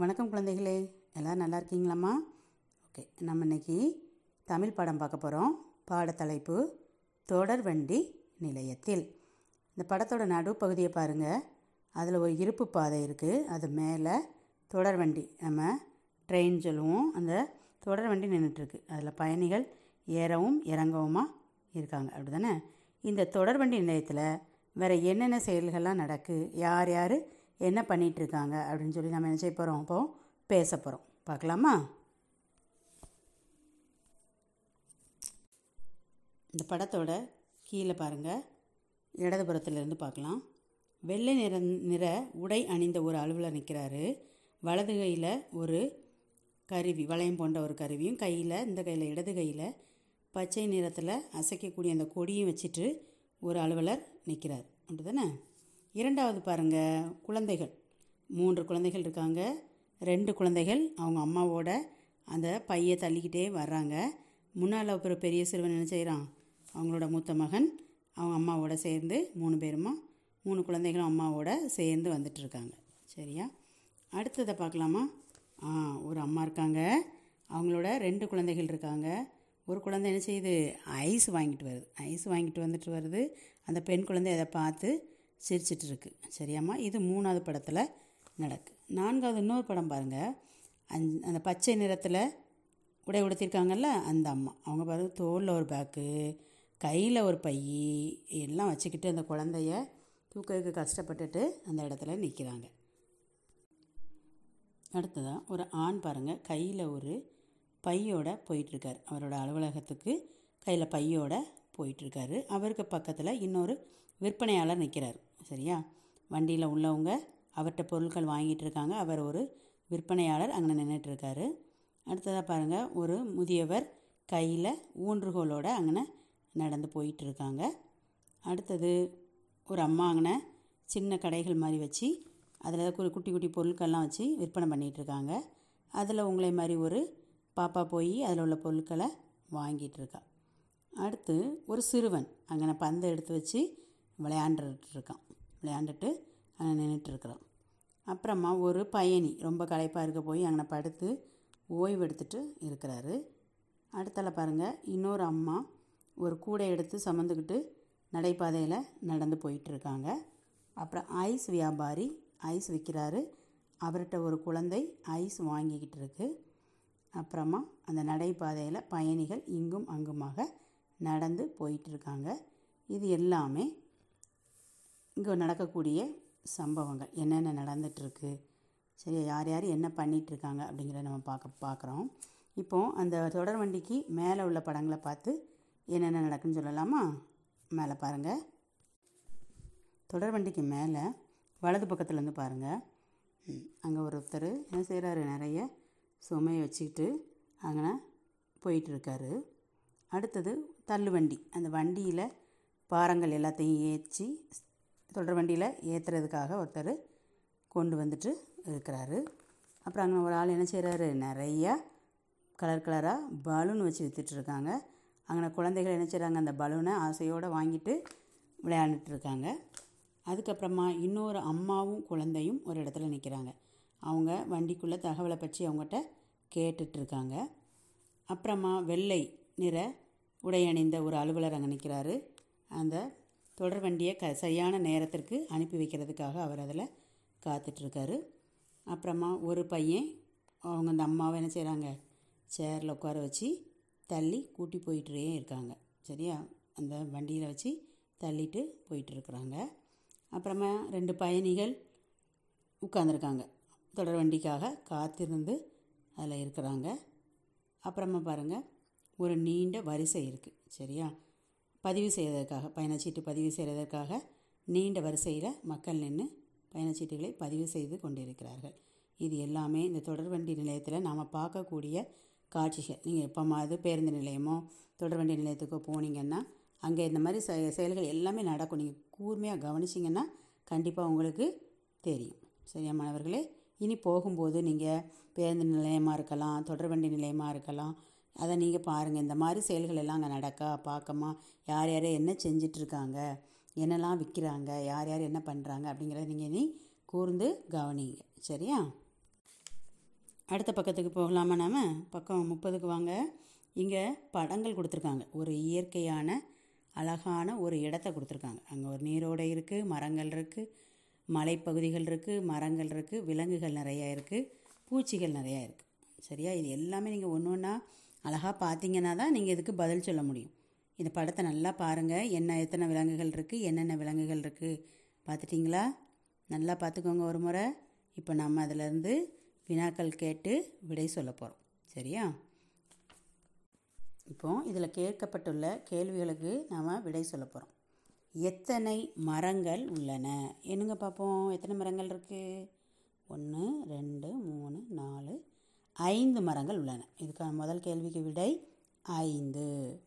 வணக்கம் குழந்தைகளே. எல்லோரும் நல்லா இருக்கீங்களாம்மா? ஓகே நம்ம இன்னைக்கு தமிழ் பாடம் பார்க்க போகிறோம் பாடத்தலைப்பு தொடர் வண்டி நிலையத்தில். இந்த படத்தோட நடுப்பகுதியை பாருங்கள் அதில் ஒரு இருப்பு பாதை இருக்குது அது மேலே தொடர் வண்டி. நம்ம ட்ரெயின் சொல்லுவோம். அந்த தொடர் வண்டி நின்றுட்டுருக்கு அதில் பயணிகள் ஏறவும் இறங்கவுமா இருக்காங்க. அப்படி தானே இந்த தொடர் வண்டி நிலையத்தில் வேறு என்னென்ன செயல்கள்லாம் நடக்கு? யார் யார் என்ன பண்ணிகிட்ருக்காங்க இருக்காங்க அப்படின்னு சொல்லி நம்ம என்ன செய்ய போகிறோம் அப்போ பேச போகிறோம் பார்க்கலாமா? இந்த படத்தோட கீழே பாருங்கள் இடதுபுறத்துலேருந்து பார்க்கலாம். வெள்ளை நிற நிற உடை அணிந்த ஒரு அலுவலர் நிற்கிறாரு வலது கையில் ஒரு கருவி வளையம் போன்ற ஒரு கருவியும் கையில் இந்த கையில் இடது கையில் பச்சை நிறத்தில் அசைக்கக்கூடிய அந்த கொடியும் வச்சுட்டு ஒரு அலுவலர் நிற்கிறார் அப்படி தானே இரண்டாவது பாருங்கள் குழந்தைகள். மூன்று குழந்தைகள் இருக்காங்க. ரெண்டு குழந்தைகள் அவங்க அம்மாவோட அந்த பையை தள்ளிக்கிட்டே வர்றாங்க. முன்னால் ஒரு பெரிய சிறுவன் என்ன செய்கிறான் அவங்களோட மூத்த மகன் அவங்க அம்மாவோட சேர்ந்து மூணு பேருமா மூணு குழந்தைகளும் அம்மாவோட சேர்ந்து வந்துட்டுருக்காங்க சரியா? அடுத்ததை பார்க்கலாமா? ஆ ஒரு அம்மா இருக்காங்க. அவங்களோட ரெண்டு குழந்தைகள் இருக்காங்க. ஒரு குழந்தை என்ன செய்யுது? ஐஸ் வாங்கிட்டு வருது. ஐஸ் வாங்கிட்டு வந்துட்டு வருது. அந்த பெண் குழந்தை அதை பார்த்து சிரிச்சிட்டு இருக்கு சரியாம்மா? இது மூணாவது படத்தில் நடக்கு. நான்காவது இன்னொரு படம் பாருங்கள் அந் அந்த பச்சை நிறத்தில் உடை உடுத்திருக்காங்கல்ல அந்த அம்மா. அவங்க பாருங்கள் தோளில் ஒரு பேக்கு கையில் ஒரு பை எல்லாம் வச்சுக்கிட்டு அந்த குழந்தைய தூக்கிறதுக்கு கஷ்டப்பட்டுட்டு அந்த இடத்துல நிற்கிறாங்க அடுத்ததாக ஒரு ஆண் பாருங்கள் கையில் ஒரு பையோட போயிட்டுருக்கார் அவரோட அலுவலகத்துக்கு கையில் பையோட போயிட்டுருக்காரு அவருக்கு பக்கத்தில் இன்னொரு விற்பனையாளர் நிற்கிறார் சரியா? வண்டியில் உள்ளவங்க அவர்கிட்ட பொருட்கள் வாங்கிட்டு இருக்காங்க அவர் ஒரு விற்பனையாளர் அங்கே நின்றுட்டுருக்காரு அடுத்ததாக பாருங்கள் ஒரு முதியவர் கையில் ஊன்றுகோலோடு அங்கே நடந்து போயிட்டுருக்காங்க. அடுத்தது ஒரு அம்மா அங்கே சின்ன கடைகள் மாதிரி வச்சு அதில் ஒரு குட்டி குட்டி பொருட்கள்லாம் வச்சு விற்பனை பண்ணிகிட்ருக்காங்க அதில் உங்களை மாதிரி ஒரு பாப்பா போய் அதில் உள்ள பொருட்களை வாங்கிட்டு இருக்கா அடுத்து ஒரு சிறுவன் அங்கே பந்தை எடுத்து வச்சு விளையாண்டுட்டு இருக்கான் விளையாண்டுட்டு அங்கே நின்றுட்டுருக்குறான் அப்புறமா ஒரு பயணி ரொம்ப களைப்பாக இருக்க போய் அங்கே படுத்து ஓய்வு எடுத்துகிட்டு இருக்கிறாரு. அடுத்தால பாருங்கள் இன்னொரு அம்மா ஒரு கூடை எடுத்து சுமந்துக்கிட்டு நடைபாதையில் நடந்து போயிட்டுருக்காங்க. அப்புறம் ஐஸ் வியாபாரி ஐஸ் விற்கிறாரு அவர்கிட்ட ஒரு குழந்தை ஐஸ் வாங்கிக்கிட்டு இருக்கு அப்புறமா அந்த நடைபாதையில் பயணிகள் இங்கும் அங்குமாக நடந்து போயிட்டுருக்காங்க. இது எல்லாமே இங்கே நடக்கக்கூடிய சம்பவங்கள். என்னென்ன நடந்துகிட்ருக்கு சரி யார் யார் என்ன பண்ணிகிட்ருக்காங்க அப்படிங்கிறத நம்ம பார்க்க பார்க்குறோம் இப்போது அந்த தொடர் வண்டிக்கு மேலே உள்ள படங்களை பார்த்து என்னென்ன நடக்குன்னு சொல்லலாமா? மேலே பாருங்கள் தொடர் வண்டிக்கு மேலே வலது பக்கத்துலேருந்து பாருங்கள் அங்கே ஒருத்தர் என்ன செய்கிறாரு நிறைய சுமையை வச்சுக்கிட்டு அங்கே போயிட்டுருக்காரு. அடுத்தது தள்ளு வண்டி அந்த வண்டியில் பாறங்கள் எல்லாத்தையும் ஏற்றி தொடர் வண்டியில் ஏற்றுறதுக்காக ஒருத்தர் கொண்டு வந்துட்டு இருக்கிறாரு. அப்புறம் அங்கே ஒரு ஆள் என்ன செய்கிறாரு நிறையா கலர் கலராக பலூன் வச்சு விற்றுட்ருக்காங்க அங்கே குழந்தைகள் என்ன செய்கிறாங்க அந்த பலூனை ஆசையோடு வாங்கிட்டு விளையாண்டுட்டு இருக்காங்க. அதுக்கப்புறமா இன்னொரு அம்மாவும் குழந்தையும் ஒரு இடத்துல நிற்கிறாங்க அவங்க வண்டிக்குள்ளே தகவலை பற்றி அவங்ககிட்ட கேட்டுட்ருக்காங்க அப்புறமா வெள்ளை நிற உடை அணிந்த ஒரு அலுவலர் அங்கே நிற்கிறாரு அந்த தொடர் வண்டியை க சரியான நேரத்திற்கு அனுப்பி வைக்கிறதுக்காக அவர் அதில் காத்துட்ருக்காரு. அப்புறமா ஒரு பையன் அவங்க அந்த அம்மாவை என்ன செய்கிறாங்க சேரில் உட்கார வச்சு தள்ளி கூட்டி போயிட்டே இருக்காங்க. சரியா? அந்த வண்டியில் வச்சு தள்ளிட்டு போயிட்டுருக்குறாங்க அப்புறமா ரெண்டு பயணிகள் உட்காந்துருக்காங்க தொடர் வண்டிக்காக காத்திருந்து அதில் இருக்கிறாங்க. அப்புறமா பாருங்கள் ஒரு நீண்ட வரிசை இருக்குது சரியா? பதிவு செய்வதற்காக பயணச்சீட்டு பதிவு செய்வதற்காக நீண்ட வரிசையில் மக்கள் நின்று பயணச்சீட்டுகளை பதிவு செய்து கொண்டிருக்கிறார்கள். இது எல்லாமே இந்த தொடர்வண்டி நிலையத்தில் நாம் பார்க்கக்கூடிய காட்சிகள். நீங்கள் எப்போமாவது பேருந்து நிலையமோ தொடர்வண்டி நிலையத்துக்கோ போனீங்கன்னா அங்கே இந்த மாதிரி செ செயல்கள் எல்லாமே நடக்கும். நீங்கள் கூர்மையாக கவனிச்சிங்கன்னா கண்டிப்பாக உங்களுக்கு தெரியும். சரியா மாணவர்களே? இனி போகும்போது நீங்கள் பேருந்து நிலையமாக இருக்கலாம் தொடர்வண்டி நிலையமாக இருக்கலாம் அதை நீங்கள் பாருங்கள் இந்த மாதிரி செயல்கள் எல்லாம் அங்கே நடக்கா? பார்க்கமா? யார் யார் என்ன செஞ்சிட்ருக்காங்க? என்னெல்லாம் விற்கிறாங்க யார் யார் என்ன பண்ணுறாங்க அப்படிங்கிறத நீங்கள் நீ கூர்ந்து கவனிங்க. சரியா? அடுத்த பக்கத்துக்கு போகலாமா நாம்? பக்கம் முப்பதுக்கு வாங்க. இங்கே படங்கள் கொடுத்துருக்காங்க. ஒரு இயற்கையான அழகான ஒரு இடத்த கொடுத்துருக்காங்க. அங்கே ஒரு நீரோடை இருக்குது மரங்கள் இருக்குது மலைப்பகுதிகள் இருக்குது மரங்கள் இருக்குது விலங்குகள் நிறையா இருக்குது பூச்சிகள் நிறையா இருக்குது சரியா? இது எல்லாமே நீங்கள் ஒன்று ஒன்றா அழகாக பார்த்தீங்கன்னா தான் நீங்கள் இதுக்கு பதில் சொல்ல முடியும். இந்த படத்தை நல்லா பாருங்கள் என்ன எத்தனை விலங்குகள் இருக்குது என்னென்ன விலங்குகள் இருக்குது பார்த்துட்டிங்களா நல்லா பார்த்துக்கோங்க ஒரு முறை. இப்போ நம்ம அதிலேருந்து வினாக்கள் கேட்டு விடை சொல்ல போகிறோம் சரியா? இப்போ இதில் கேட்கப்பட்டுள்ள கேள்விகளுக்கு நாம் விடை சொல்ல போகிறோம் எத்தனை மரங்கள் உள்ளன? என்னங்க பார்ப்போம் எத்தனை மரங்கள் இருக்குது ஒன்று ரெண்டு ஐந்து மரங்கள் உள்ளன. இதுக்கான முதல் கேள்விக்கு விடை ஐந்து.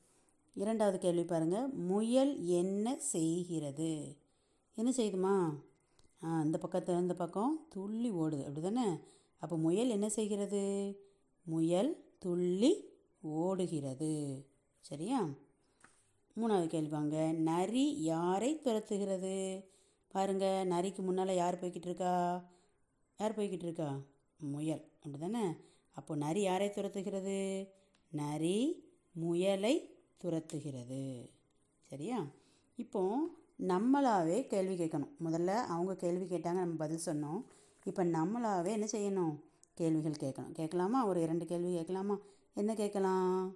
இரண்டாவது கேள்வி பாருங்கள் முயல் என்ன செய்கிறது? என்ன செய்யுதுமா? அந்த பக்கத்தில் பக்கத்தை இந்த பக்கம் துள்ளி ஓடுது. அப்படி தானே அப்போ முயல் என்ன செய்கிறது? முயல் துள்ளி ஓடுகிறது. சரியா? மூணாவது கேள்வி வாங்க. நரி யாரை துரத்துகிறது? பாருங்க. நரிக்கு முன்னால் யார் போய்கிட்டு இருக்கா? யார் போய்கிட்டு இருக்கா? முயல். அப்படி தானே அப்போ நரி யாரை துரத்துகிறது? நரி முயலை துரத்துகிறது. சரியா? இப்போ நம்மளாவே கேள்வி கேட்கணும். முதல்ல அவங்க கேள்வி கேட்டாங்க நம்ம பதில் சொன்னோம். இப்போ நம்மளாவே என்ன செய்யணும்? கேள்விகள் கேட்கணும். கேட்கலாமா? ஒரு இரண்டு கேள்வி கேட்கலாமா? என்ன கேட்கலாம்?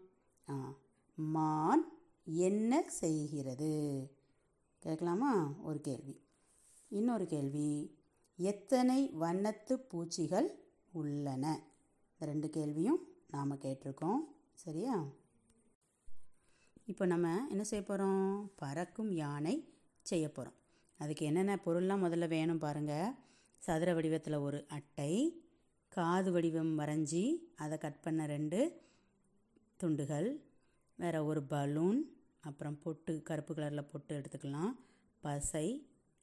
ஆ மான் என்ன செய்கிறது? கேட்கலாமா? ஒரு கேள்வி. இன்னொரு கேள்வி எத்தனை வண்ணத்து பூச்சிகள் உள்ளன? இந்த ரெண்டு கேள்வியும் நாம் கேட்டிருக்கோம். சரியா? இப்போ நம்ம என்ன செய்ய போகிறோம் பறக்கும் யானை செய்ய போகிறோம் அதுக்கு என்னென்ன பொருள்லாம் முதல்ல வேணும் பாருங்கள் சதுர வடிவத்தில் ஒரு அட்டை காது வடிவம் வரைஞ்சி அதை கட் பண்ண ரெண்டு துண்டுகள் வேறு ஒரு பலூன் அப்புறம் பொட்டு கருப்பு கலரில் பொட்டு எடுத்துக்கலாம். பசை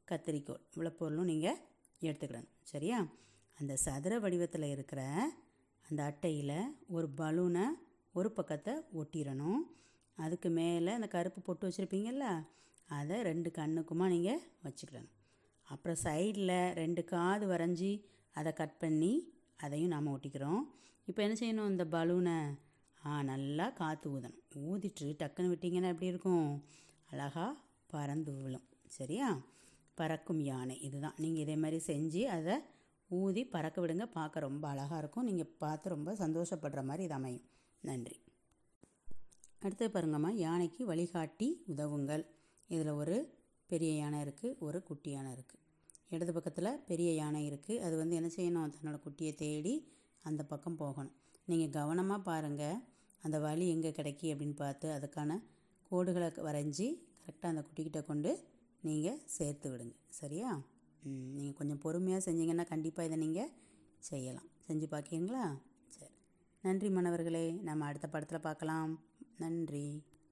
கத்திரிக்கோல் இவ்வளோ பொருளும் நீங்கள் எடுத்துக்கிடணும். சரியா? அந்த சதுர வடிவத்தில் இருக்கிற அந்த அட்டையில் ஒரு பலூனை ஒரு பக்கத்தை ஒட்டிடணும் அதுக்கு மேலே அந்த கருப்பு பொட்டு வச்சுருப்பீங்கள்ல அதை ரெண்டு கண்ணுக்குமா நீங்கள் வச்சுக்கிடணும். அப்புறம் சைடில் ரெண்டு காது வரைஞ்சி அதை கட் பண்ணி அதையும் நாம் ஒட்டிக்கிறோம். இப்போ என்ன செய்யணும்? இந்த பலூனை ஆ நல்லா காற்று ஊதணும். ஊதிட்டு டக்குன்னு விட்டிங்கன்னா எப்படி இருக்கும்? அழகாக பறந்து விழும். சரியா? பறக்கும் யானை. இதுதான். நீங்கள் இதே மாதிரி செஞ்சு அதை ஊதி பறக்க விடுங்க. பார்க்க ரொம்ப அழகாக இருக்கும். நீங்கள் பார்த்து ரொம்ப சந்தோஷப்படுற மாதிரி இது அமையும். நன்றி. அடுத்து பாருங்கம்மா. யானைக்கு வழிகாட்டி உதவுங்கள். இதில் ஒரு பெரிய யானை இருக்குது ஒரு குட்டி யானை இருக்குது இடது பக்கத்தில் பெரிய யானை இருக்குது அது வந்து என்ன செய்யணும்? தன்னோட குட்டியை தேடி அந்த பக்கம் போகணும். நீங்கள் கவனமாக பாருங்கள் அந்த வழி எங்கே கிடைக்கி அப்படின்னு பார்த்து அதுக்கான கோடுகளை வரைஞ்சி கரெக்டாக அந்த குட்டிக்கிட்ட கொண்டு நீங்கள் சேர்த்து விடுங்க. சரியா? நீங்கள் கொஞ்சம் பொறுமையாக செஞ்சீங்கன்னா கண்டிப்பாக இதை நீங்கள் செய்யலாம். செஞ்சு பார்க்கீங்களா சரி. நன்றி மாணவர்களே. நம்ம அடுத்த படத்தில் பார்க்கலாம் நன்றி.